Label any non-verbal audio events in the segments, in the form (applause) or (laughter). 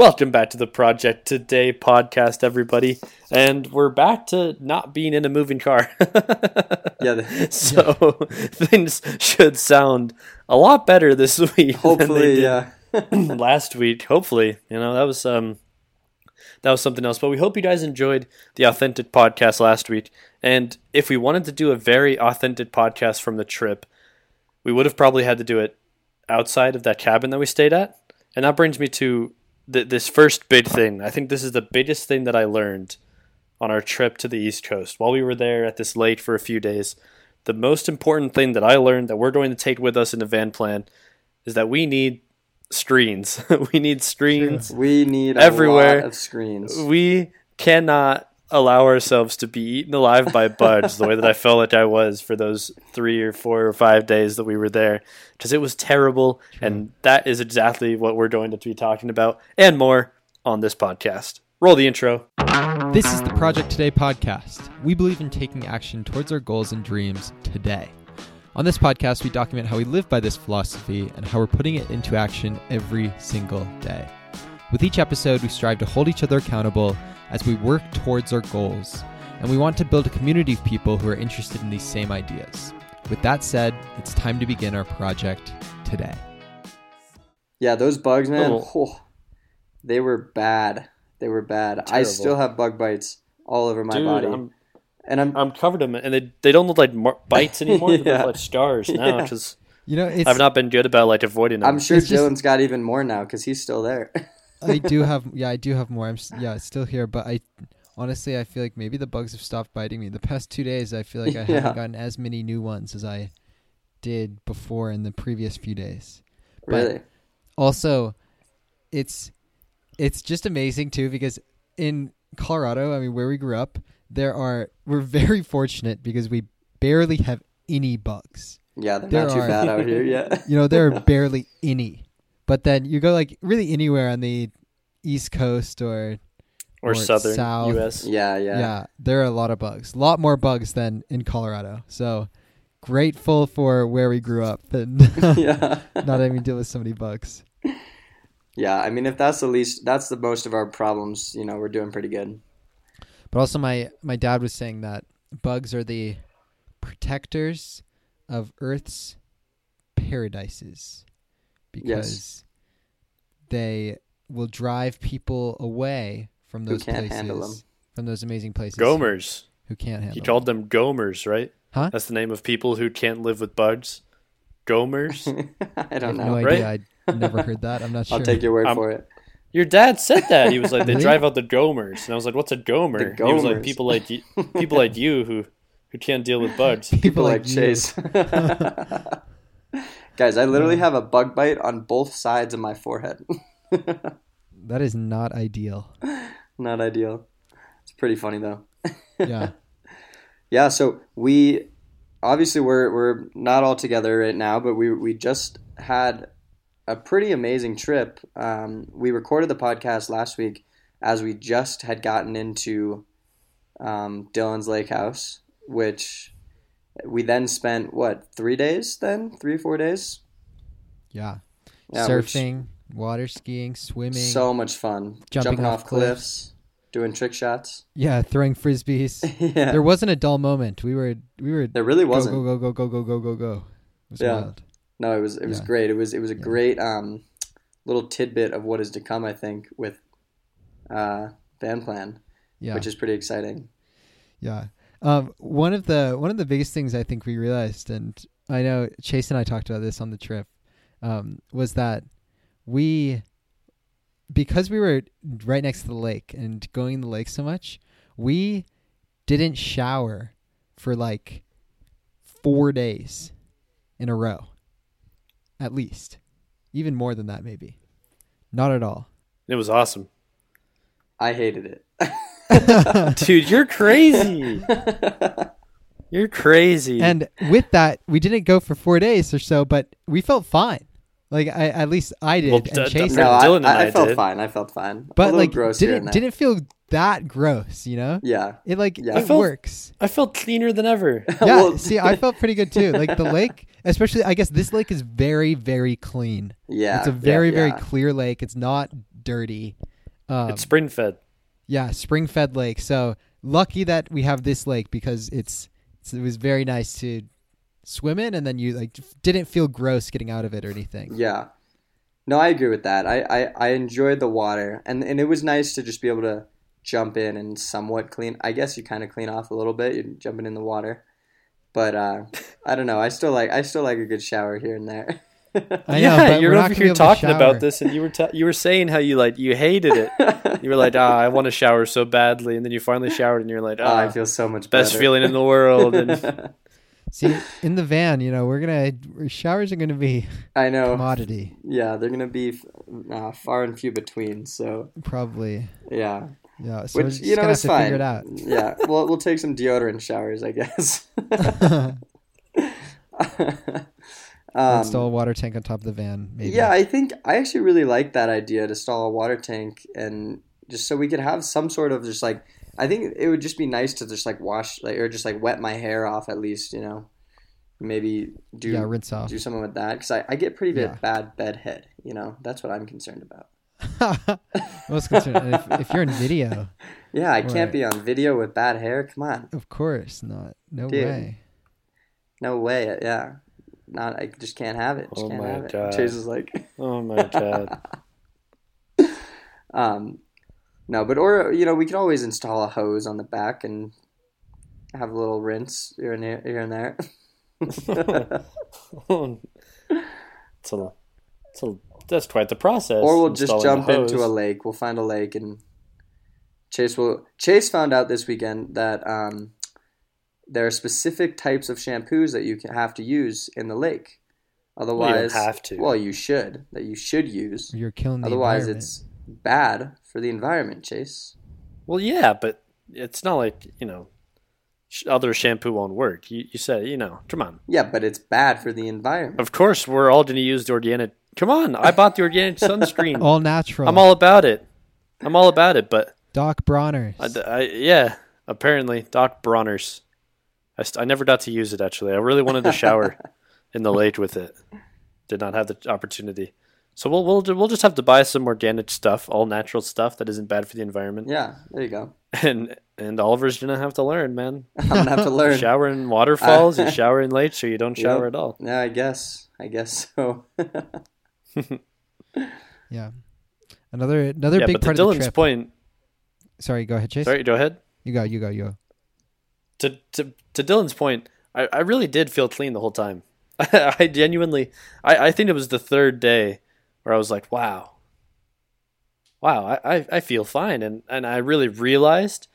Welcome back to the Project Today podcast, everybody. And we're back to not being in a moving car. (laughs) Yeah, (laughs) so (laughs) things should sound a lot better this week. hopefully, yeah. last week. Hopefully, you know that was um that was something else. But we hope you guys enjoyed the authentic podcast last week. And if we wanted to do a very authentic podcast from the trip, we would have probably had to do it outside of that cabin that we stayed at. And that brings me to th- this first big thing. I think this is the biggest thing that I learned on our trip to the East Coast while we were there at this lake for a few days. The most important thing that I learned that we're going to take with us in the van plan is that we need screens. (laughs) we need screens. We need a Everywhere. lot of screens. We cannot allow ourselves to be eaten alive by bugs the way that I felt like I was for those three or four or five days that we were there because it was terrible. And that is exactly what we're going to be talking about and more on this podcast. Roll the intro. This is the Project Today podcast. We believe in taking action towards our goals and dreams today. On this podcast, we document how we live by this philosophy and how we're putting it into action every single day. With each episode, we strive to hold each other accountable as we work towards our goals, and we want to build a community of people who are interested in these same ideas. With that said, it's time to begin our project today. Yeah, those bugs, man. Oh. oh, they were bad. They were bad. I still have bug bites all over my Dude, body, I'm, and I'm I'm covered in them, and they, they don't look like mar- bites (laughs) anymore. They look like scars now Yeah. because You know, I've not been good about like avoiding them. I'm sure It's just- Dylan's got even more now because he's still there. (laughs) I do have yeah, I do have more. I'm s- yeah, it's still here, but I honestly I feel like maybe the bugs have stopped biting me. The past 2 days I feel like I (laughs) Yeah. haven't gotten as many new ones as I did before in the previous few days. But- really? Also, it's it's just amazing too because in Colorado, I mean where we grew up, there are we're very (laughs) fortunate because we barely have any bugs. Yeah, they're There not too are- bad out here. Yeah. (laughs) You know, there are barely any. But then you go like really anywhere on the East Coast or or or southern south. U.S. Yeah, yeah. yeah. there are a lot of bugs. A lot more bugs than in Colorado. So grateful for where we grew up (laughs) and (laughs) Yeah. (laughs) not having to deal with so many bugs. Yeah, I mean, if that's the least, that's the most of our problems. You know, we're doing pretty good. But also my my dad was saying that bugs are the protectors of Earth's paradises because they will drive people away from Who those can't places handle 'em. from those amazing places Gomers. who can't handle He called them gomers, right? Huh? That's the name of people who can't live with bugs. Gomers. (laughs) I I have don't no know. idea. I never heard that. I'm not (laughs) sure. I'll take your word Um, for it. Your dad said that. He was like, they (laughs) drive out the gomers, and I was like, what's a gomer? The He was like, people like you, people like you who who can't deal with bugs. People like you. Chase. Guys, I literally have a bug bite on both sides of my forehead. (laughs) That is not ideal. Not ideal. It's pretty funny though. Yeah. (laughs) Yeah, so we obviously we're we're not all together right now, but we we just had a pretty amazing trip. Um, we recorded the podcast last week as we just had gotten into um, Dylan's Lake House, which we then spent what three days? Then three or four days. Yeah. Yeah, Surfing, water skiing, swimming. So much fun. Jumping off, off cliffs, doing trick shots. yeah, throwing frisbees. (laughs) yeah, There wasn't a dull moment. We were we were there really wasn't. go go go go go go go go. It was Yeah. wild. No, it was it was Yeah. great. It was it was a Yeah. great um, little tidbit of what is to come. I think with uh, Van Plan, Yeah. which is pretty exciting. Yeah. Um, one of the one of the biggest things I think we realized, and I know Chase and I talked about this on the trip, um, was that we, because we were right next to the lake and going in the lake so much, we didn't shower for like four days in a row, at least, even more than that, maybe. Not at all. It was awesome, I hated it. (laughs) (laughs) dude. You're crazy. (laughs) You're crazy. and with that, we didn't go for four days or so, but we felt fine. Like I, at least I did, Well, and d- d- Chase. no, no, I, and I, I I felt did. fine. I felt fine. but like gross didn't didn't feel that gross, you know? Yeah, It like Yeah. it I felt- works. I felt cleaner than ever. (laughs) Yeah, Well- see, I felt pretty good too. Like the lake, especially I guess this lake is very very clean. yeah. it's a very yeah, very clear lake. It's not dirty. Um, it's spring fed. Yeah, spring fed lake. So lucky that we have this lake because it's, it's it was very nice to swim in, and then you like didn't feel gross getting out of it or anything. Yeah. No, I agree with that. I, I, I enjoyed the water, and, and it was nice to just be able to jump in and somewhat clean. I guess you kind of clean off a little bit. You're jumping in the water, but uh, I don't know. I still like I still like a good shower here and there. (laughs) I know, yeah, but you're over here talking about this, and you were ta- you were saying how you like you hated it. You were like, ah, I want to shower so badly, and then you finally showered, and you're like, oh, ah, I feel so much best better. feeling in the world. And (laughs) See, in the van, you know, we're gonna showers are gonna be I know. commodity, Yeah, they're gonna be uh, far and few between. So probably. yeah, Yeah, so which you know gonna is have to fine. figure it out. Yeah, well, we'll take some deodorant showers, I guess. (laughs) (laughs) um, Install a water tank on top of the van. Maybe. Yeah, I think I actually really like that idea to install a water tank and just so we could have some sort of just like I think it would just be nice to just like wash like or just like wet my hair off at least, you know. Maybe do yeah, rinse off. do something with that because I, I get pretty bit Yeah. bad bed head, you know. That's what I'm concerned about. (laughs) Most concerned. if, if you're in video, (laughs) Yeah, I can't Right. be on video with bad hair. Come on, of course not. No Dude. way. no way. Yeah, not I just can't have it. Just Oh can't my have it. God. Chase is like. (laughs) oh my god, (laughs) Um, no, but or you know we could always install a hose on the back and have a little rinse here and there. Here and there. (laughs) it's a, it's a, that's quite the process. or we'll just jump into a lake. We'll find a lake and Chase will. Chase found out this weekend that um, there are specific types of shampoos that you can have to use in the lake. Otherwise, you have to. Well, you should. That you should use. You're killing the Otherwise, environment. it's bad for the environment. Chase. Well, yeah, but it's not like you know, sh- other shampoo won't work. You, you said you know, come on. Yeah, but it's bad for the environment. Of course, we're all going to use the organic. Come on, I bought the organic (laughs) sunscreen. all natural. I'm all about it. I'm all about it, but Doc Bronner's. I, I- yeah, apparently Doc Bronner's. I, st- I never got to use it actually. I really wanted to shower (laughs) in the lake with it. Did not have the opportunity. So we'll we'll we'll just have to buy some organic stuff, all natural stuff that isn't bad for the environment. Yeah, there you go. (laughs) And and Oliver's gonna have to learn, man. (laughs) I'm gonna have to learn. Shower in waterfalls, you shower in lakes, or you don't shower Yep. at all. Yeah, I guess. I guess so. yeah. Another another yeah, big but to part of the Dylan's trip. point, Sorry, go ahead, Chase. sorry, go ahead. You go. You go. You go. to to to Dylan's point, I, I really did feel clean the whole time. (laughs) I genuinely, I, I think it was the third day where I was like, wow, wow, I, I, I feel fine, and and I really realized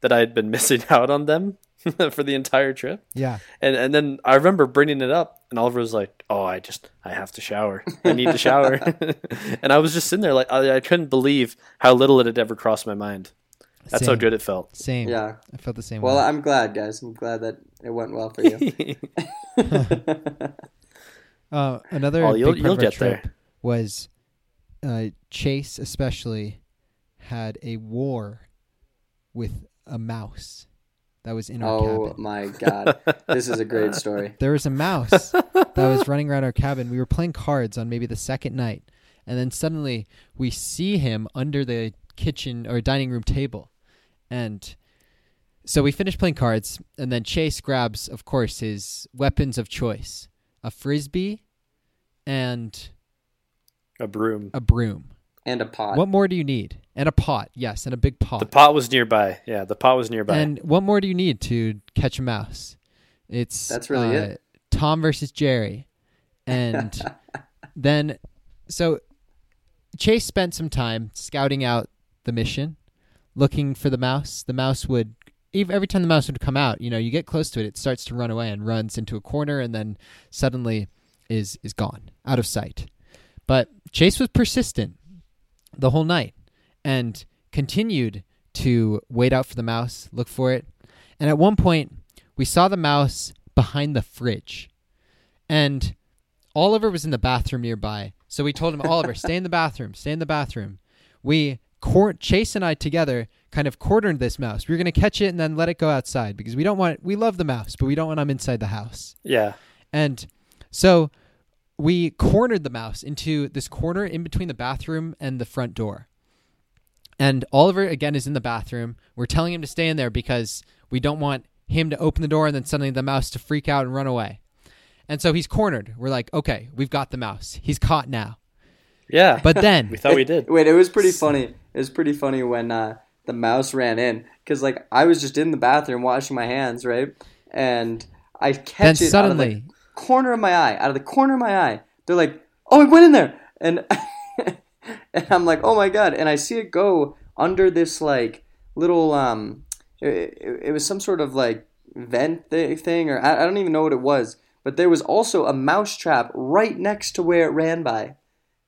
that I had been (laughs) missing out on them (laughs) for the entire trip, Yeah. and and then I remember bringing it up, and Oliver was like, oh, I just I have to shower, I need to shower, and I was just sitting there like I, I couldn't believe how little it had ever crossed my mind. That's how good it felt. Same. yeah. I felt the same Well, way. I'm glad, guys. I'm glad that it went well for you. (laughs) (laughs) Uh, another Oh, you'll- big part you'll of our get trip there. was uh, Chase, especially, had a war with a mouse that was in our oh cabin. Oh my god, this is a great (laughs) story. There was a mouse that was running around our cabin. We were playing cards on maybe the second night, and then suddenly we see him under the kitchen or dining room table, and so we finish playing cards, and then Chase grabs, of course, his weapons of choice: a frisbee and A broom. a broom. And a pot. What more do you need? And a pot, yes, and a big pot. The pot was nearby. Yeah, the pot was nearby. And what more do you need to catch a mouse? It's That's really uh, it. Tom versus Jerry, and (laughs) then so Chase spent some time scouting out the mission, looking for the mouse. The mouse would every time the mouse would come out, you know, you get close to it, it starts to run away and runs into a corner, and then suddenly is is gone out of sight. But Chase was persistent the whole night and continued to wait out for the mouse, look for it. And at one point, we saw the mouse behind the fridge. And Oliver was in the bathroom nearby. So we told him, Oliver, stay in the bathroom, stay in the bathroom. We, cor- Chase and I together, kind of cornered this mouse. We were going to catch it and then let it go outside because we don't want, we love the mouse, but we don't want him inside the house. yeah. And so we cornered the mouse into this corner in between the bathroom and the front door. And Oliver again is in the bathroom. We're telling him to stay in there because we don't want him to open the door and then suddenly the mouse to freak out and run away. And so he's cornered. We're like, okay, we've got the mouse. He's caught now. Yeah. But then (laughs) we thought we did. Wait, it was pretty funny. It was pretty funny when uh, the mouse ran in because like I was just in the bathroom washing my hands, right? And I then catch it out of the corner of my eye, out of the corner of my eye. They're like, "Oh, it went in there," and (laughs) and I'm like, "Oh my god!" And I see it go under this like little um, it, it, it was some sort of like vent thi- thing, or I, I don't even know what it was. But there was also a mouse trap right next to where it ran by,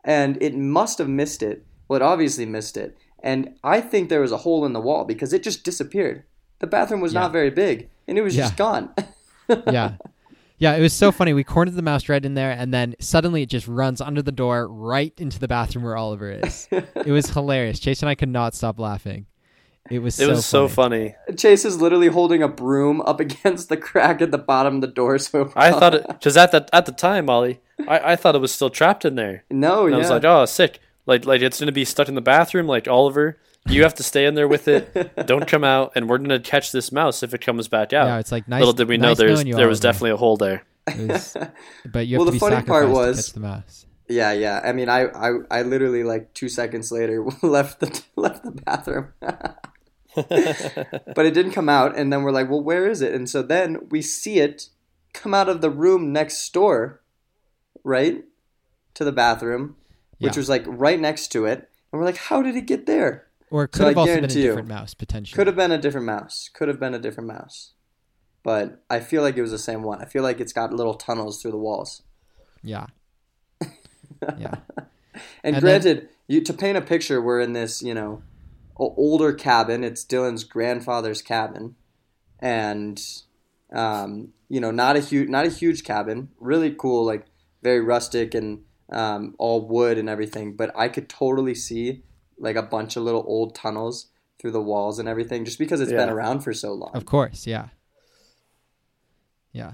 and it must have missed it. Well, it obviously missed it, and I think there was a hole in the wall because it just disappeared. The bathroom was Yeah. not very big, and it was Yeah. just gone. (laughs) yeah. Yeah, it was so funny. We cornered the mouse right in there, and then suddenly it just runs under the door right into the bathroom where Oliver is. it was hilarious. Chase and I could not stop laughing. It was It so was so funny. funny. Chase is literally holding a broom up (laughs) against the crack at the bottom of the door. So I thought it (laughs) because at the at the time, Molly, I, I thought it was still trapped in there. no, And yeah. I was like, oh, sick. Like like it's gonna be stuck in the bathroom. Like Oliver, you have to stay in there with it. (laughs) Don't come out, and we're gonna catch this mouse if it comes back out. Yeah, it's like nice. Little did we know nice there's you, there was Oliver. definitely a hole there. (laughs) Was- but you have Well, to the be funny part was- to catch the mouse. yeah, yeah. I mean, I, I, I literally like two seconds later (laughs) left the left the bathroom, but it didn't come out. And then we're like, well, where is it? And so then we see it come out of the room next door, right, to the bathroom, which Yeah. was like right next to it. And we're like, how did it get there? Or it could So have I also been a guarantee you, different mouse potentially. Could have been a different mouse. Could have been a different mouse. But I feel like it was the same one. I feel like it's got little tunnels through the walls. Yeah. (laughs) yeah. And, And granted, you to paint a picture, we're in this, you know, older cabin. It's Dylan's grandfather's cabin, and um, you know, not a huge, not a huge cabin. Really cool, like very rustic and um, all wood and everything. But I could totally see like a bunch of little old tunnels through the walls and everything, just because it's been around for so long. Of course, yeah. Yeah.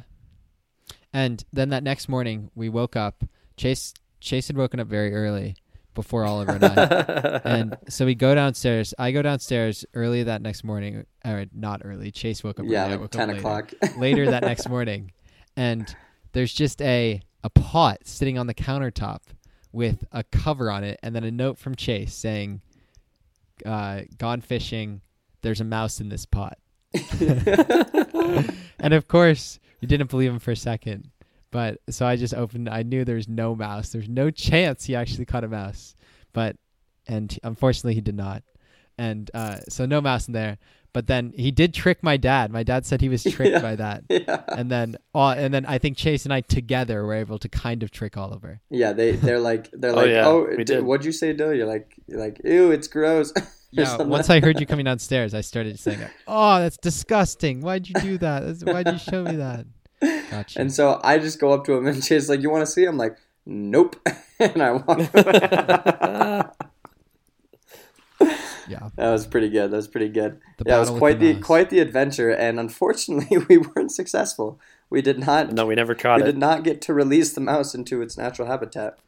And then that next morning we woke up. Chase Chase had woken up very early before Oliver and I. (laughs) and so we go downstairs. I go downstairs early that next morning. Or not early. Chase woke up yeah, early. Like woke ten up later. o'clock. later that (laughs) next morning. And there's just a a pot sitting on the countertop with a cover on it and then a note from Chase saying uh, gone fishing. There's a mouse in this pot. (laughs) and of course, we didn't believe him for a second. But so I just opened. I knew there was no mouse. There's no chance he actually caught a mouse. But and unfortunately, he did not. And uh, so no mouse in there. But then he did trick my dad. My dad said he was tricked Yeah. by that. (laughs) yeah. And then, uh, and then I think Chase and I together were able to kind of trick Oliver. Yeah, they they're (laughs) like they're Oh, like yeah, oh, we d- did. what'd you say, Dill? You're like you're like ew, it's gross. (laughs) Yeah. Once I heard you coming downstairs, I started saying, "Oh, that's disgusting! Why'd you do that? That's- Why'd you show me that?" Gotcha. And so I just go up to him and Chase like, "You want to see?" I'm like, "Nope," and I walk. away. Yeah. that was pretty good. That was pretty good. The yeah, it was quite the the, quite the adventure, and unfortunately, (laughs) we weren't successful. We did not. no, we never caught we it. We did not get to release the mouse into its natural habitat.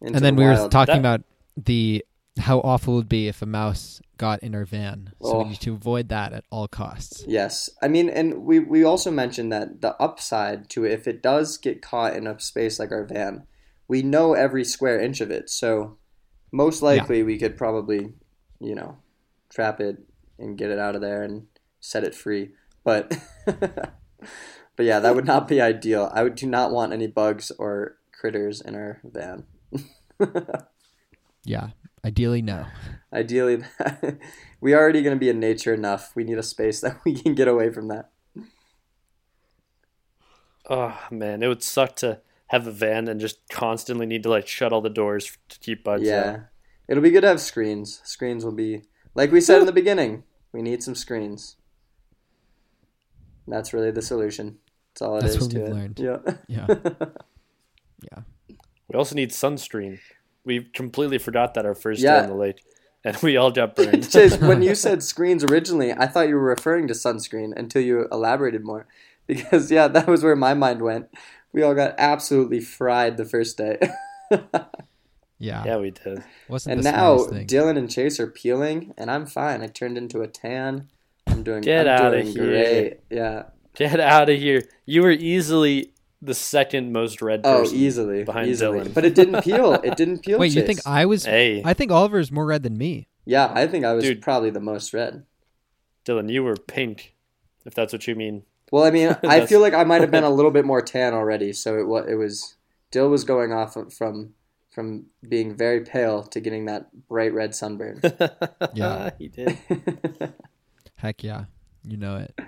And then the we were talking That- about the how awful it would be if a mouse got in our van. So Oh. we need to avoid that at all costs. Yes, I mean, and we we also mentioned that the upside to it, if it does get caught in a space like our van, we know every square inch of it. So most likely we could probably, you know, trap it and get it out of there and set it free. But (laughs) but yeah, that would not be ideal. I would do not want any bugs or critters in our van. (laughs) Yeah. Ideally, no. Ideally, (laughs) we are already going to be in nature enough. We need a space that we can get away from that. Oh man, it would suck to have a van and just constantly need to like shut all the doors to keep bugs Yeah. out. It'll be good to have screens. Screens will be like we said in the beginning. We need some screens. That's really the solution. That's all it is That's what to we've it. learned. Yeah. Yeah. (laughs) yeah. We also need sunscreen. We completely forgot that our first Yeah. day on the lake, and we all got (laughs) burned. Chase, when you (laughs) said screens originally, I thought you were referring to sunscreen until you elaborated more. Because yeah, that was where my mind went. We all got absolutely fried the first day. (laughs) Yeah, Yeah, we did. wasn't And now. Dylan and Chase are peeling, and I'm fine. I turned into a tan. I'm doing. Get I'm outta doing here. great. Yeah. Get out of here. You were easily the second most red Oh, easily, behind easily. Dylan. But it didn't (laughs) peel. It didn't peel. Wait, you think I was? Hey, I think Oliver's more red than me. Yeah, I think I was Dude. probably the most red. Dylan, you were pink, if that's what you mean. Well, I mean, (laughs) I feel like I might have been a (laughs) little bit more tan already. So it was. It was. Dill was going off from from being very pale to getting that bright red sunburn. (laughs) Yeah. he did. Heck yeah, you know it.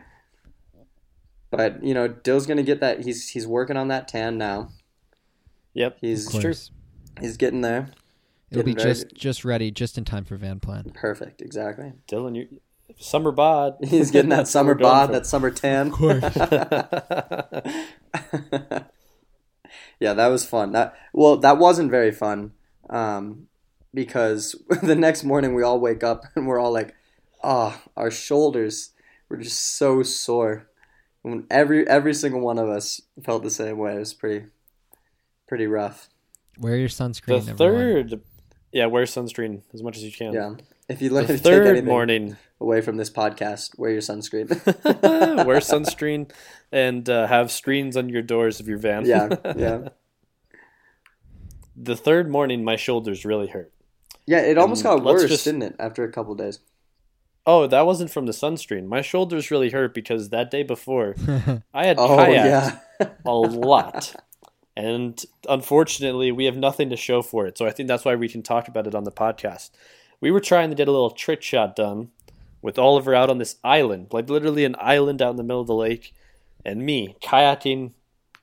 but you know, Dill's gonna get that. He's he's working on that tan now. Yep. He's Of true. he's getting there. it'll be Getting very just just ready, just in time for Van Plan. Perfect. Exactly. Dylan, you summer bod. (laughs) He's getting that summer bod, that summer tan. Of course. (laughs) yeah, that was fun. That well, that wasn't very fun, um, because (laughs) the next morning we all wake up and we're all like, "Ah, our shoulders were just so sore." And every every single one of us felt the same way. It was pretty pretty rough. Wear your the sunscreen. everyone. third. Yeah, wear sunscreen as much as you can. Yeah. If you learn The to take third morning, away from this podcast, wear your sunscreen. (laughs) wear (laughs) sunscreen and uh, have screens on your doors of your van. yeah, (laughs) yeah, the third morning, my shoulders really hurt. yeah. It almost Um, got worse, just- didn't it? After a couple days. Oh, that wasn't from the sunscreen. My shoulders really hurt because that day before I had Oh kayaked yeah. a lot. And unfortunately, we have nothing to show for it. So I think that's why we can talk about it on the podcast. We were trying to get a little trick shot done with Oliver out on this island, like literally an island out in the middle of the lake, and me kayaking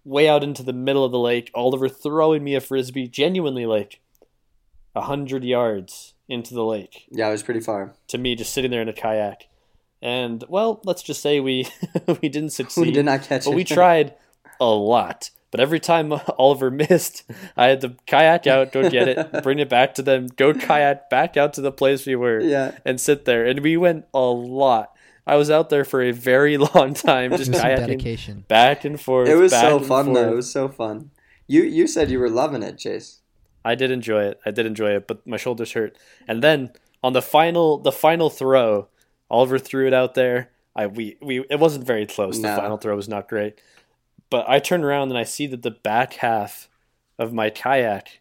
way out into the middle of the lake, Oliver throwing me a frisbee genuinely like a hundred yards into the lake yeah, it was pretty far. to me just sitting there in a kayak. And well, let's just say we (laughs) we didn't succeed. We did not catch But it. we tried a lot. But every time (laughs) Oliver missed, I had to kayak out, go get it, (laughs) bring it back to them, go kayak back out to the place we were, yeah. and sit there. And we went a lot. I was out there for a very (laughs) long time, just kayaking dedication. back and forth. It was back so and fun though. It was so fun. You you said you were loving it, Chase. I did enjoy it. I did enjoy it, but my shoulders hurt. And then on the final the final throw, Oliver threw it out there. I we, we it wasn't very close. No. The final throw was not great. But I turn around and I see that the back half of my kayak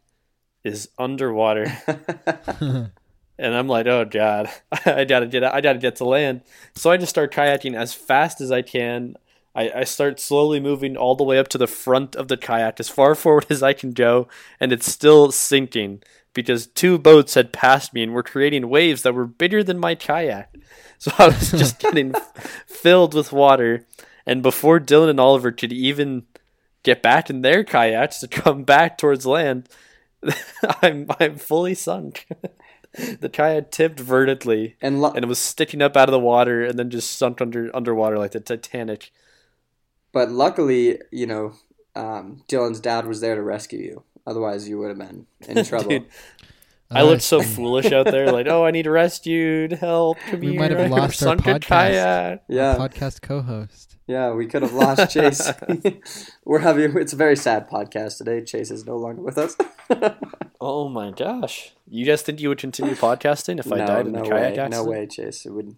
is underwater. (laughs) (laughs) and I'm like, oh god, (laughs) I gotta get I gotta get to land. So I just start kayaking as fast as I can. I, I start slowly moving all the way up to the front of the kayak, as far forward as I can go, and it's still sinking because two boats had passed me and were creating waves that were bigger than my kayak. So I was just getting filled with water, and before Dylan and Oliver could even get back in their kayaks to come back towards land, (laughs) I'm I'm fully sunk. (laughs) the kayak tipped vertically and lu- and it was sticking up out of the water and then just sunk under underwater like the Titanic. but luckily, you know, um, Dylan's dad was there to rescue you. Otherwise, you would have been in (laughs) trouble. Dude, I Uh, looked so foolish out there, like, oh, I need rescued, help, come We here. might have lost our podcast. kayak. yeah, podcast co-host. Yeah, we could have lost Chase. (laughs) (laughs) We're having it's a very sad podcast today. Chase is no longer with us. (laughs) Oh my gosh! You guys think you would continue podcasting if I died in no a way, kayak accident? no way, Chase. It would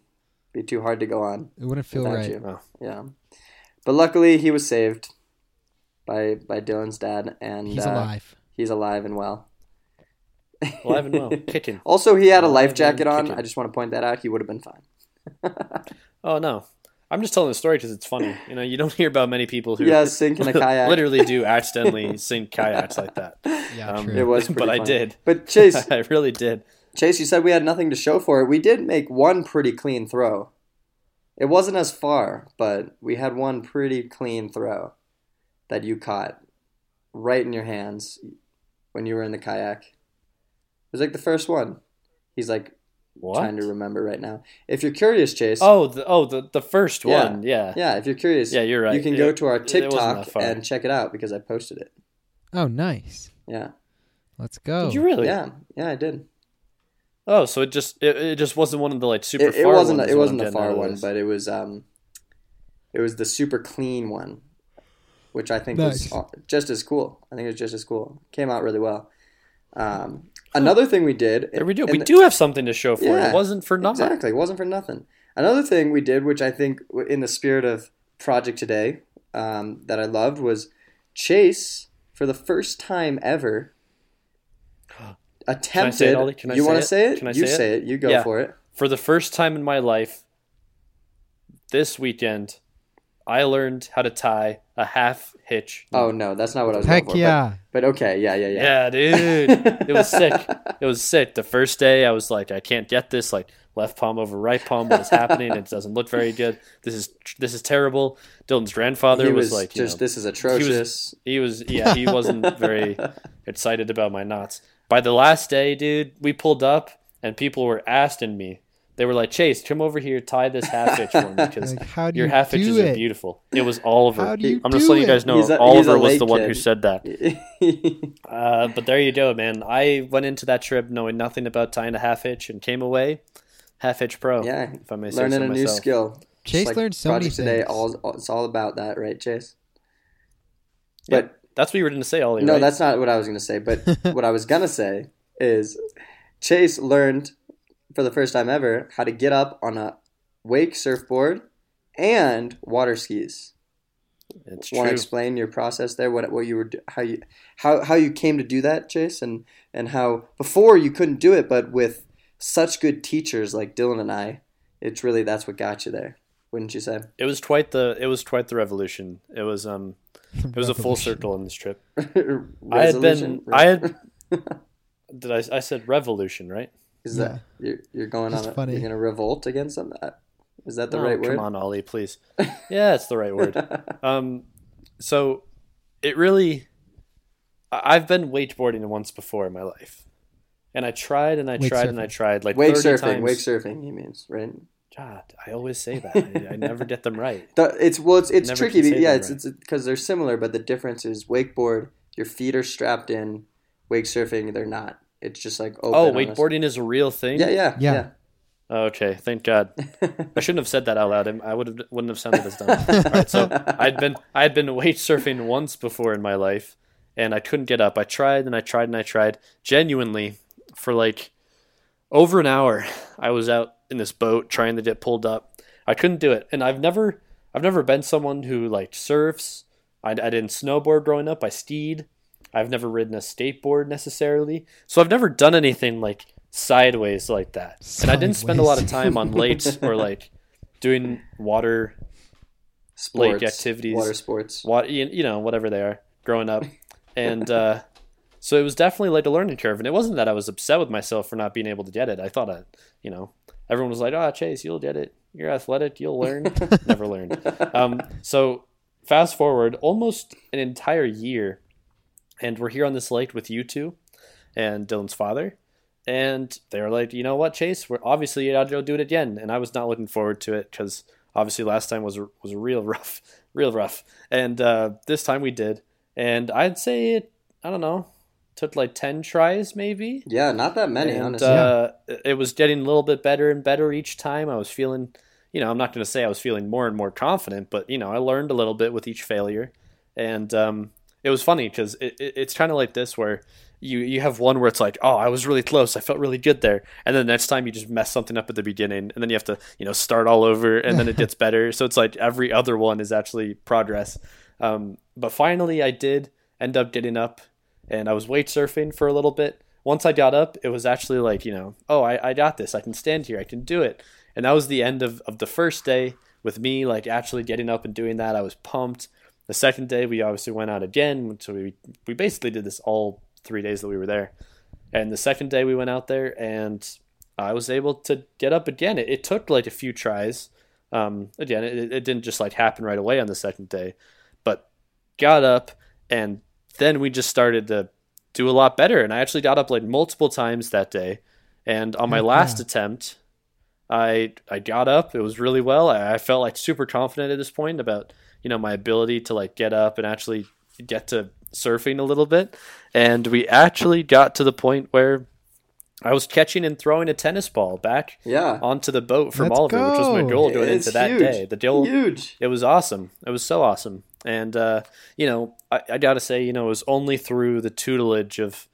be too hard to go on. It wouldn't feel Without right. you. Oh. Yeah, but luckily he was saved by by Dylan's dad, and He's uh, alive. He's alive and well. Alive and well, kicking. Also, he had a life jacket on. kicking. I just want to point that out. He would have been fine. Oh no, I'm just telling the story because it's funny. You know, you don't (laughs) hear about many people who Yeah, sink in a (laughs) kayak. literally do (laughs) accidentally sink kayaks like that. Yeah, Um, true. It was, pretty but I did. But Chase, I really did. Chase, you said we had nothing to show for it. We did make one pretty clean throw. It wasn't as far, but we had one pretty clean throw that you caught right in your hands when you were in the kayak. It was like the first one. He's like What? trying to remember right now. If you're curious, Chase. Oh, the, oh, the the first Yeah. one. Yeah. yeah. If you're curious, Yeah, you're right. you can go to our TikTok and check it out because I posted it. Oh, nice. Yeah, Let's go. Did you really? yeah, yeah. I did. Oh, so it just it, it just wasn't one of the like super It, it far wasn't. ones. It is what wasn't the far one, but it was. Um, it was the super clean one, which I think Nice. was uh, just as cool. I think it was just as cool. Came out really well. Um, another thing we did. There we do. We the- do have something to show for it. Yeah, It wasn't for nothing. Exactly, it wasn't for nothing. Another thing we did, which I think, in the spirit of Project Today, um, that I loved was Chase for the first time ever (gasps) attempted. Can I you want to say it? Can I you say it? it. You go Yeah. for it. For the first time in my life, this weekend, I learned how to tie a half hitch. Oh no, that's not what I was Heck going for. yeah. But, but okay, yeah, yeah, yeah. Yeah, dude. it was sick. (laughs) It was sick. The first day, I was like, I can't get this. Like left palm over right palm. What is happening? It doesn't look very good. This is this is terrible. Dylan's grandfather he was, was, like, you just know, this is atrocious. he was yeah he wasn't very (laughs) excited about my knots. By the last day, dude, we pulled up and people were asking me. They were like, Chase, come over here, tie this half hitch for me because (laughs) Like, how do your you half do hitches it? are beautiful. It was Oliver. How do you I'm just do letting you guys know He's a- he's Oliver a was late the one who said that. (laughs) Uh, but there you go, man. I went into that trip knowing nothing about tying a half hitch and came away half hitch pro. yeah, if I may say learning so a new skill. Chase Just learned so many Project today. All, all- it's all about that, right, Chase? Yeah. But That's what you were going to say, Ollie. no, right? that's not what I was going to say. But (laughs) what I was going to say is Chase learned for the first time ever how to get up on a wake surfboard and water skis. it's Want to explain your process there? What what you were how you how how you came to do that, Chase, and and how before you couldn't do it, but with such good teachers like Dylan and I, it's really that's what got you there, wouldn't you say? It was quite the it was quite the revolution. It was um it was a full circle in this trip. (laughs) I had been I had (laughs) did I I said revolution, right? Is that you're, you're going That's on? A, funny. You're going to revolt against them? That- Is that the Oh, right word? come on, Ollie, please. (laughs) Yeah, it's the right word. (laughs) Um, so it really, I- I've been wakeboarding once before in my life, and I tried and I Wake tried and I tried like wake 30 surfing. times. Wake surfing. He means right. God, I always say that. I, I never get them right. (laughs) The- It's well, it's it's tricky. can be- say Yeah, it's right. it's because they're similar, but the difference is wakeboard. Your feet are strapped in. Wake surfing, they're not. It's just like oh, open. Oh, on wakeboarding is a real thing. Yeah, yeah, Yeah. yeah. Oh, okay, thank God. (laughs) I shouldn't have said that out loud. I would have wouldn't have sounded as dumb. (laughs) All right, so I'd been I had been wake surfing once before in my life, and I couldn't get up. I tried and I tried and I tried. Genuinely, for like over an hour, I was out in this boat trying to get pulled up. I couldn't do it, and I've never I've never been someone who like surfs. I, I didn't snowboard growing up. I skied. I've never ridden a skateboard necessarily, so I've never done anything like sideways like that. And I didn't spend a lot of time on lakes (laughs) or like doing water Sports, activities. water sports. what you, you know whatever they are growing up. And uh, so it was definitely like a learning curve. And it wasn't that i was upset with myself for not being able to get it. I thought i you know everyone was like oh chase you'll get it. You're athletic. You'll learn. (laughs) Never learned. Um, so fast forward almost an entire year and we're here on this lake with you two and dylan's father. And they were like you know what chase? We're obviously you gotta go do it again. And i was not looking forward to it because obviously last time was was real (laughs) rough real rough. And uh, this time we did. And i'd say it i don't know took like 10 tries maybe. Yeah, not that many, and honestly. uh, it was getting a little bit better and better each time. I was feeling you know i'm not going to say i was feeling more and more confident but you know i learned a little bit with each failure. And um, it was funny because it, it, it's kind of like this where you you have one where it's like oh i was really close. I felt really good there. And then the next time you just mess something up at the beginning and then you have to you know start all over and then it gets (laughs) better. So it's like every other one is actually progress. Um, but finally i did end up getting up and i was wake surfing for a little bit. Once i got up it was actually like you know oh i, I got this. I can stand here. I can do it. And that was the end of, of the first day with me like actually getting up and doing that. I was pumped the second day we obviously went out again so we we basically did this all three days that we were there. And the second day we went out there and i was able to get up again. It, it took like a few tries. Um, again it, it didn't just like happen right away on the second day but got up and then we just started to do a lot better. And i actually got up like multiple times that day. And on my last yeah. attempt i i got up. It was really well. I, I felt like super confident at this point about you know my ability to like get up and actually get to surfing a little bit and we actually got to the point where i was catching and throwing a tennis ball back yeah. onto the boat from Let's oliver which was my goal going It's into that huge. day the goal Huge. it was awesome. It was so awesome. And, uh, you know, I, I got to say, you know, it was only through the tutelage of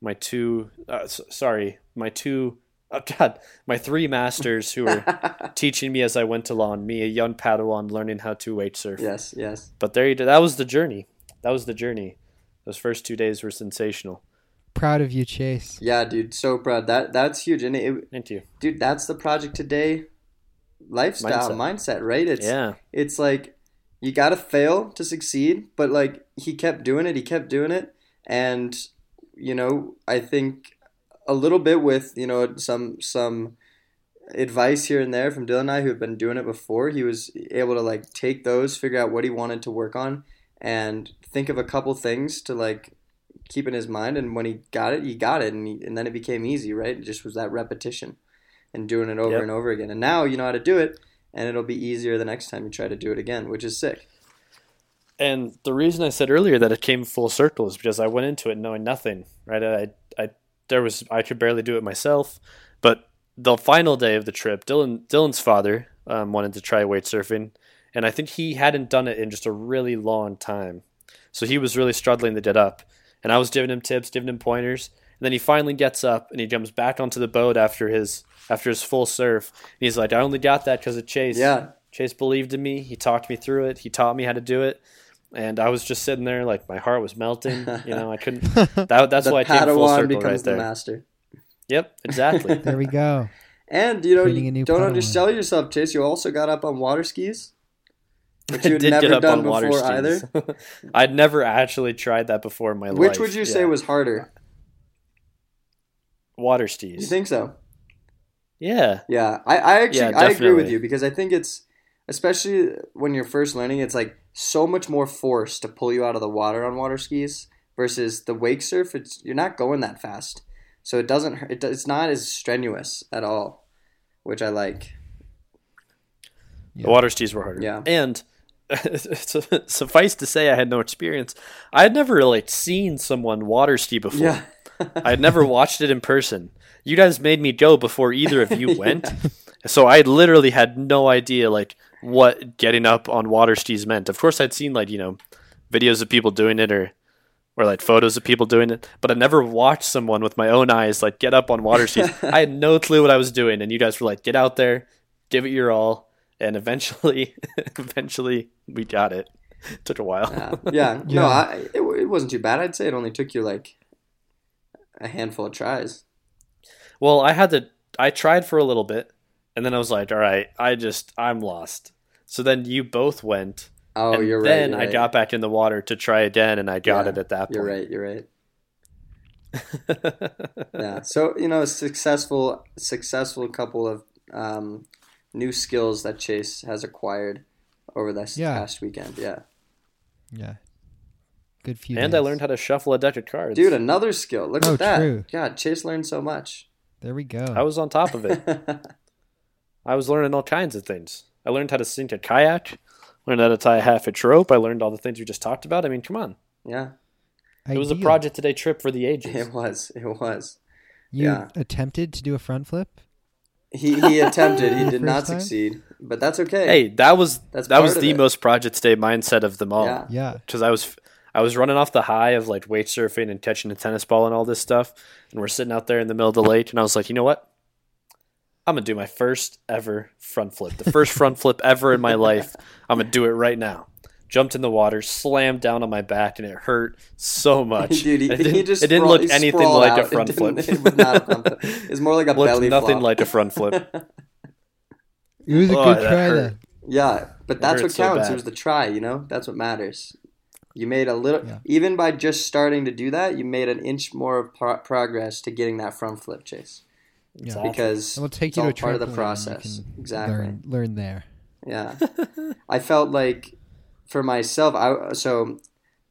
my two uh, s- sorry, my two oh god, my three masters who were (laughs) teaching me as I went along, me a young Padawan learning how to wake surf. yes, yes. But there you did. that was the journey. That was the journey. Those first 2 days were sensational. Proud of you, Chase. Yeah, dude, so proud. That that's huge, and it, Thank you. dude, that's the project today lifestyle mindset, right? It's Yeah. it's like you got to fail to succeed, but like he kept doing it, he kept doing it, and you know, I think a little bit with you know some some advice here and there from Dylan and I who have been doing it before. He was able to like take those, figure out what he wanted to work on, and think of a couple things to like keep in his mind. And when he got it, he got it, and he, and then it became easy, right? It just was that repetition and doing it over Yep. and over again. And now you know how to do it, and it'll be easier the next time you try to do it again, which is sick. And the reason I said earlier that it came full circle is because I went into it knowing nothing, right? I, I, there was, I could barely do it myself. But the final day of the trip, Dylan, Dylan's father um, wanted to try wake surfing, and I think he hadn't done it in just a really long time. So he was really struggling to get up, and I was giving him tips, giving him pointers. And then he finally gets up and he jumps back onto the boat after his after his full surf. And he's like, "I only got that because of Chase." Yeah, Chase believed in me. He talked me through it. He taught me how to do it. And I was just sitting there like my heart was melting. You know, I couldn't. (laughs) That, that's the why I came full Padawan circle becomes right the there. master. Yep, exactly. (laughs) There we go. And you know, Creating you don't Padawan. undersell yourself, Chase. You also got up on water skis, (laughs) which I you had did never get up done on water before skis. either. I'd never actually tried that before in my life. Which would you say was harder? water skis. You think so? Yeah, Yeah, I, I actually Yeah, I agree with you because I think it's especially when you're first learning, it's like so much more force to pull you out of the water on water skis versus the wake surf. It's you're not going that fast, so it doesn't hurt- it, it's not as strenuous at all, which I like. the water skis were harder. Yeah. and (laughs) suffice to say, I had no experience. I had never like seen someone water ski before. Yeah, I had never watched it in person. You guys made me go before either of you (laughs) went. So I literally had no idea like what getting up on water skis meant. Of course I'd seen like, you know, videos of people doing it or or like photos of people doing it, but I never watched someone with my own eyes like get up on water skis. (laughs) I had no clue what I was doing and you guys were like, "Get out there, give it your all." And eventually (laughs) eventually we got it. it Took a while. yeah, yeah. (laughs) No, I, it, it wasn't too bad. I'd say it only took you like a handful of tries. Well, I had to. I tried for a little bit, and then I was like, "All right, I just I'm lost." So then you both went, Oh, and you're right. then you're I right. got back in the water to try again, and I got Yeah, it at that point. You're right. You're right. (laughs) yeah so you know a successful successful couple of um, new skills that chase has acquired over this Yeah. past weekend yeah Yeah. Good few. and I learned how to shuffle a deck of cards. dude another skill look Oh, at that true. god chase learned so much There we go. I was on top of it. (laughs) I was learning all kinds of things. I learned how to sink a kayak. Learned how to tie a half a rope. I learned all the things we just talked about. I mean, come on. yeah It was a project today trip for the ages. it was it was You yeah. attempted to do a front flip. he, he (laughs) attempted he did not time? succeed but that's okay Hey, that was That's that was the it. most project day mindset of them all. yeah Yeah. because I was I was running off the high of like wake surfing and catching a tennis ball and all this stuff, and we're sitting out there in the middle of the lake, and I was like, you know what? I'm gonna do my first ever front flip, the first front flip ever in my life. I'm gonna do it right now. Jumped in the water, slammed down on my back, and it hurt so (laughs) much. Dude, he, it didn't, just it didn't sprawl- look anything like out. a It front didn't- flip. (laughs) It was not a front flip. It was more like a looked belly nothing flop. like a front flip. (laughs) It was a Oh, good try hurt. though. Yeah, but that's what counts. bad. it was the try, you know? That's what matters. You made a little, Yeah. even by just starting to do that, you made an inch more of pro- progress to getting that front flip chase Yeah. because It will take it's you to all a part of the trampoline and you process. Exactly. Learn, learn there. Yeah. (laughs) I felt like for myself, I so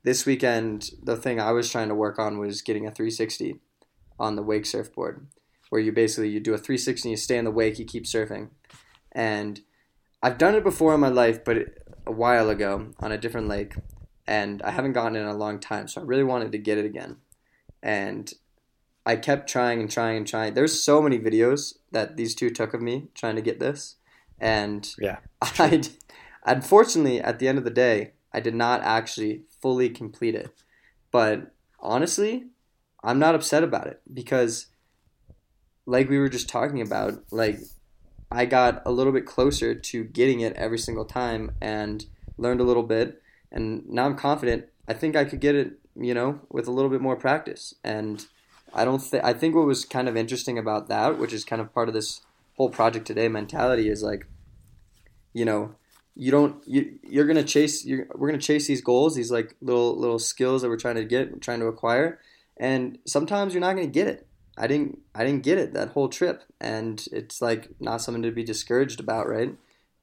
this weekend the thing I was trying to work on was getting a 360 on the wake surfboard, where you basically you do a 360 you stay in the wake, you keep surfing, and I've done it before in my life, but a while ago on a different lake, and I haven't gotten it in a long time, so I really wanted to get it again, and I kept trying and trying and trying. There's so many videos that these two took of me trying to get this, and Yeah, (laughs) I, unfortunately, at the end of the day, I did not actually fully complete it. But honestly, I'm not upset about it because, like we were just talking about, like I got a little bit closer to getting it every single time and learned a little bit, and now I'm confident. I think I could get it, you know, with a little bit more practice. And I don't think I think what was kind of interesting about that, which is kind of part of this whole project today mentality, is like, you know, you don't you you're gonna chase you're, we're gonna chase these goals, these like little little skills that we're trying to get, trying to acquire, and sometimes you're not gonna get it. I didn't I didn't get it that whole trip, and it's like not something to be discouraged about, right?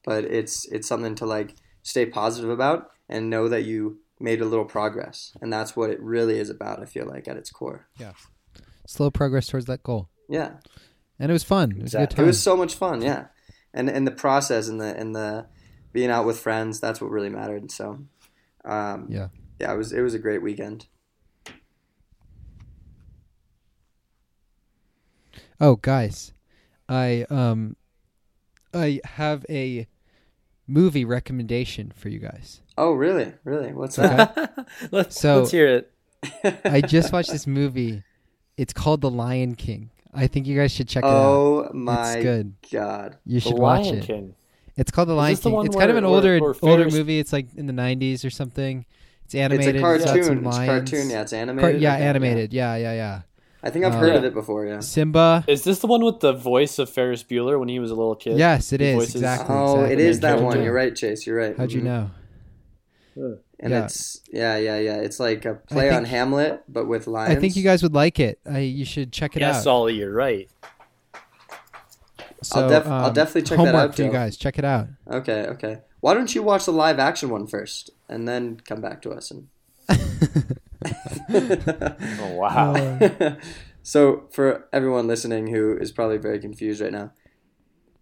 But it's it's something to like stay positive about and know that you made a little progress, and that's what it really is about. I feel like at its core. Slow progress towards that goal, Yeah, and it was fun. It was a good Exactly. time. it was so much fun. Yeah, and and the process and the and the being out with friends that's what really mattered. So, um, Yeah. yeah, it was it was a great weekend. Oh, guys, I um, I have a movie recommendation for you guys. Oh, really? Really? What's Okay. that? (laughs) let's So- let's hear it. I just watched this movie. It's called The Lion King. I think you guys should check it out. oh my It's good. god! You The should watch Lion it. King. It's called The Lion this the King. one It's kind of an older where older Ferris- movie. It's like in the 90s or something. It's animated. It's a It's got some cartoon. It's a cartoon. Yeah, it's Car- animated. yeah, animated. Yeah, yeah, yeah. I think I've Uh, heard Yeah. of it before. Yeah. Simba. Is this the one with the voice of Ferris Bueller when he was a little kid? Yes, it He is voices- exactly. Oh, it exactly. is that one. You're right, Chase. You're right. How'd you Mhm. know? And Yeah. it's yeah, yeah, yeah. It's like a play think- on Hamlet, but with lions. I think you guys would like it. I, you should check it Yes, out. Yes, Ollie, you're right. So, def- I'll um, definitely check that homework out, for you guys. Check it out. Okay, okay. Why don't you watch the live action one first, and then come back to us and. (laughs) Oh wow. Uh, (laughs) so for everyone listening who is probably very confused right now,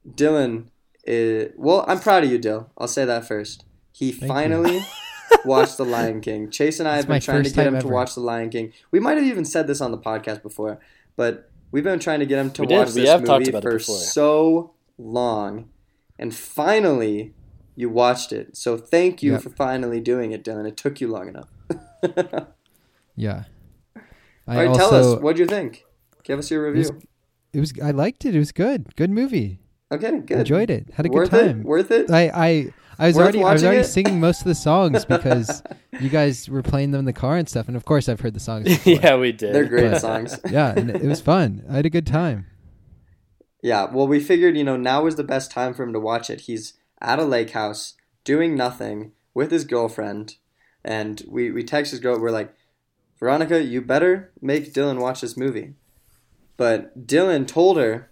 Dylan is well. I'm proud of you, Dill. I'll say that first. He Thank you. finally (laughs) watched The Lion King. Chase and I have been trying to get time him to watch The Lion King. We might have even said this on the podcast before, but we've been trying to get him to We did. watch We this have movie about for so long, and finally you watched it. So thank you Yep. for finally doing it, Dylan. It took you long enough. (laughs) yeah. I All right, also, tell us what do you think. Give us your It was- review. It was. I liked it. It was good. Good movie. Okay, good. Enjoyed it. Had a Worth good time. it? Worth it? I, I, I was Worth already, I was already it? singing most of the songs (laughs) because you guys were playing them in the car and stuff. And of course, I've heard the songs. (laughs) Before. yeah, we did. They're great But- songs. (laughs) yeah, and it was fun. I had a good time. Yeah, well, we figured, you know, now is the best time for him to watch it. He's at a lake house doing nothing with his girlfriend, and we, we text his girl. We're like, Veronica, you better make Dylan watch this movie. But Dylan told her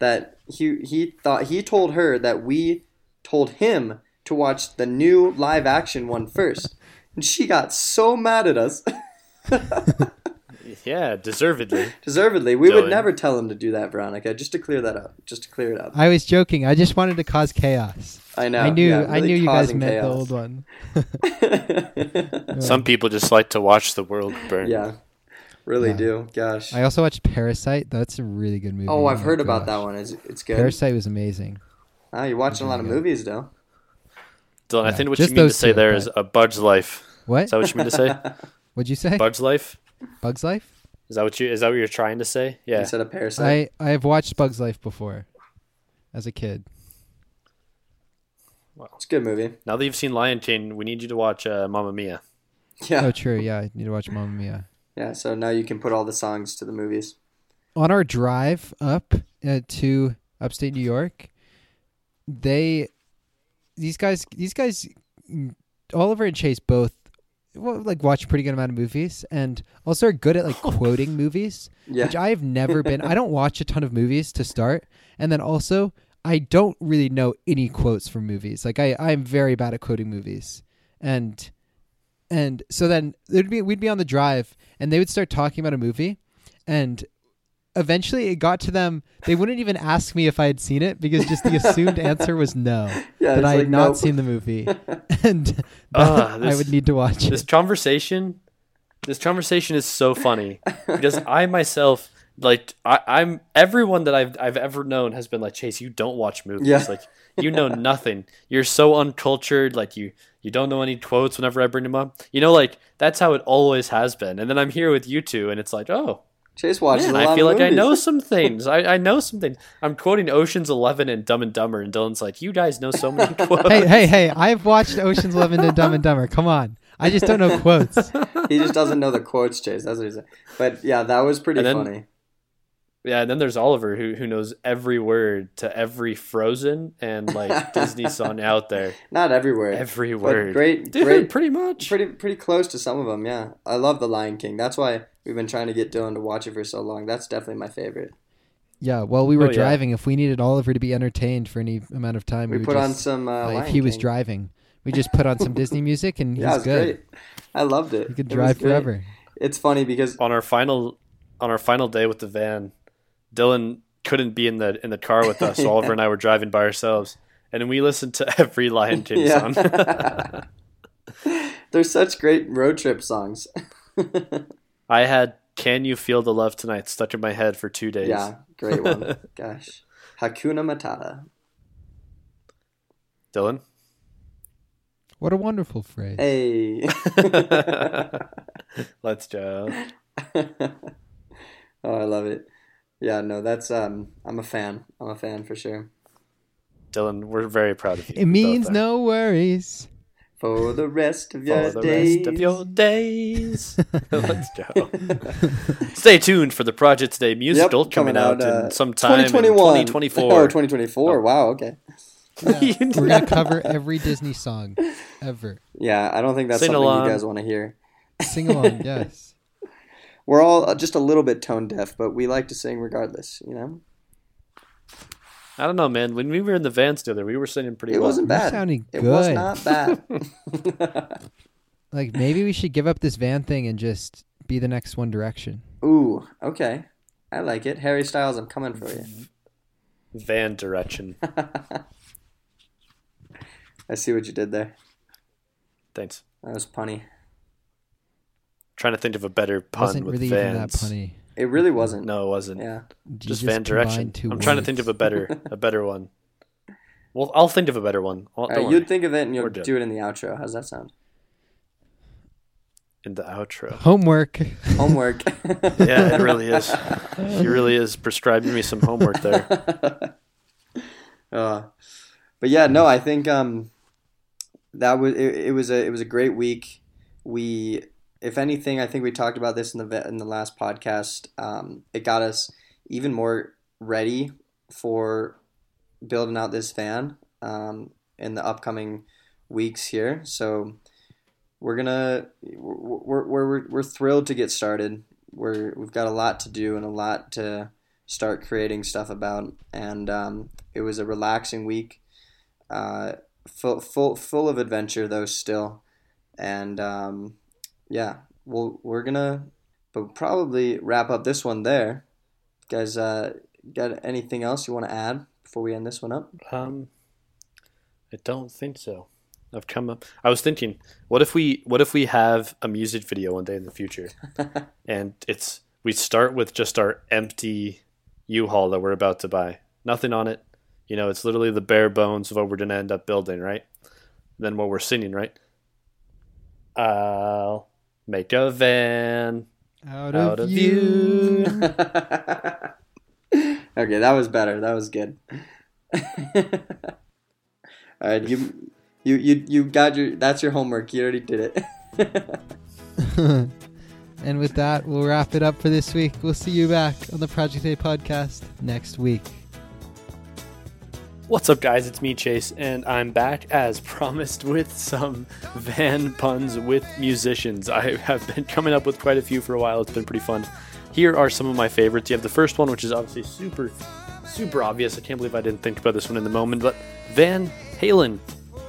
that he he thought he told her that we told him to watch the new live action one first, and she got so mad at us. (laughs) Yeah, deservedly. Deservedly, we would never tell him to do that, Veronica. Just to clear that up. Just to clear it up. I was joking. I just wanted to cause chaos. I know. I knew. yeah, I knew you guys causing meant the old one. (laughs) (laughs) Some people just like to watch the world burn. yeah, really Yeah. do. Gosh. I also watched Parasite. That's a really good movie. oh, I've my heard about that one. It's, it's good. Parasite was amazing. Ah, you're watching a lot of good. movies, though. Dylan, I think what you mean to say two, there is but- a Bud's life. What? Is that what you mean to say? (laughs) What'd you say? Bud's life? Bugs Life. Is that what you? Is that what you're trying to say? Yeah. Instead of Parasite. I I have watched Bugs Life before, as a kid. It's a good movie. Now that you've seen Lion King, we need you to watch uh, Mamma Mia. Yeah. Oh, true. Yeah, I need to watch Mamma Mia. Yeah, so now you can put all the songs to the movies. on our drive up uh, to upstate New York, they these guys these guys mm, Oliver and Chase both well, like watch a pretty good amount of movies and also are good at like (laughs) quoting movies, Yeah. which I've never been. I don't watch a ton of movies to start, and then also I don't really know any quotes from movies. Like I I'm very bad at quoting movies, and and so then it'd be we'd be on the drive and they would start talking about a movie, and eventually it got to them they wouldn't even ask me if i had seen it because just the assumed (laughs) answer was no yeah, that i had like, not nope. seen the movie (laughs) and that Ah, i would need to watch This it conversation, this conversation is so funny because (laughs) I myself like I, I'm everyone that I've I've ever known has been like Chase. You don't watch movies. Yeah. Like you know nothing. You're so uncultured. Like you you don't know any quotes whenever I bring them up. You know, like that's how it always has been. And then I'm here with you two, and it's like, oh Chase watches man, a lot I feel of like I know (laughs) some things. I, I know some things. I'm quoting Ocean's Eleven and Dumb and Dumber, and Dylan's like, you guys know so many (laughs) quotes. hey, hey, hey! I've watched Ocean's Eleven and Dumb and Dumber. Come on, I just don't know quotes. (laughs) he just doesn't know the quotes, Chase. That's what he's saying. But yeah, that was pretty then- funny. Yeah, and then there's Oliver who who knows every word to every Frozen and like (laughs) Disney song out there. Not everywhere. Every but word. great, Dude, great, pretty much. pretty, pretty close to some of them. Yeah, I love The Lion King. That's why we've been trying to get Dylan to watch it for so long. That's definitely my favorite. Yeah, while we were Oh, yeah. driving, if we needed Oliver to be entertained for any amount of time, We, we, would put on some. Uh, uh, if Lion he was driving, we just put on some Disney (laughs) music and he's yeah, it was good. great. I loved it. He could It was drive great. forever. It's funny because on our final on our final day with the van, Dylan couldn't be in the in the car with us. So (laughs) Oliver and I were driving by ourselves, and we listened to (laughs) every Lion King song. Yeah. (laughs) They're such great road trip songs. I had "Can You Feel the Love Tonight" stuck in my head for two days. yeah, great one. Gosh, Hakuna Matata. Dylan. What a wonderful phrase. Hey. Let's go. oh, I love it. Yeah, no, that's um, I'm a fan. I'm a fan for sure. Dylan, we're very proud of you. It means no worries. For the rest of For your the days. rest of your days. (laughs) Let's go. Stay tuned for the Project Today musical Yep, coming, out, uh, in sometime in 2021. 2024. Oh, 2024. Wow. Okay. Yeah, we're (laughs) gonna cover every Disney song ever. Yeah, I don't think that's Sing something along. you guys want to hear. Sing along, (laughs) yes. We're all uh, just a little bit tone deaf, but we like to sing regardless. You know, I don't know, man. When we were in the vans together, we were singing pretty it well. wasn't You're bad. sounding It was good. not bad. (laughs) (laughs) Like maybe we should give up this van thing and just be the next One Direction. Ooh, okay. I like it. Harry Styles, I'm coming for you. Van direction. (laughs) I see what you did there. Thanks. That was punny. Trying to think of a better pun Wasn't with really even that punny. It really wasn't. No, it wasn't. Yeah. You Just, Van Direction. I'm trying to think of a better, a better one. Well, I'll think of a better one. Well, right, you'd think of it and you'll We're do it in the outro. How's that sound? in the outro. homework. Homework. (laughs) Yeah, it really is. He really is prescribing me some homework there. (laughs) uh, but yeah, no, I think um, that was it, it. was a it was a great week. We, if anything, I think we talked about this in the in the last podcast. Um, it got us even more ready for building out this van um, in the upcoming weeks here. So we're gonna we're, we're, we're, we're thrilled to get started. We're we've got a lot to do and a lot to start creating stuff about. And um, it was a relaxing week, uh, full full full of adventure though still. And um, yeah, we'll we're gonna but probably wrap up this one there. Guys, uh, got anything else you want to add before we end this one up? Um, I don't think so. I've come up. I was thinking, what if we, what if we have a music video one day in the future, (laughs) and it's we start with just our empty U-Haul that we're about to buy, nothing on it. You know, it's literally the bare bones of what we're gonna end up building, right? Then what we're singing, right? I'll make a van Out, out of, of you. you. (laughs) okay, that was better. That was good. (laughs) All right, you, you, you, you got your. That's your homework. You already did it. (laughs) and with that, we'll wrap it up for this week. We'll see you back on the Project A podcast next week. What's up, guys? It's me, Chase, and I'm back as promised with some van puns with musicians. I have been coming up with quite a few for a while. It's been pretty fun. Here are some of my favorites. You have the first one, which is obviously super, super obvious. I can't believe I didn't think about this one in the moment, but Van Halen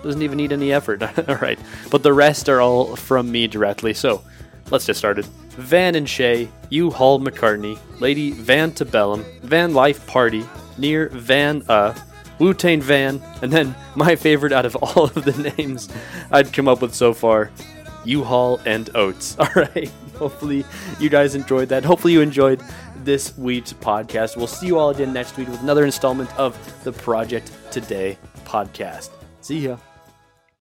doesn't even need any effort. (laughs) all right, but the rest are all from me directly. So let's get started. Van and Shay, you Hall McCartney, Lady Van Tabellum, Van Life Party, near Van Uh, Wu Tang Van, and then my favorite out of all of the names I'd come up with so far, U-Haul and Oats. (laughs) All right. Hopefully you guys enjoyed that. Hopefully you enjoyed this week's podcast. We'll see you all again next week with another installment of the Project Today podcast. See ya.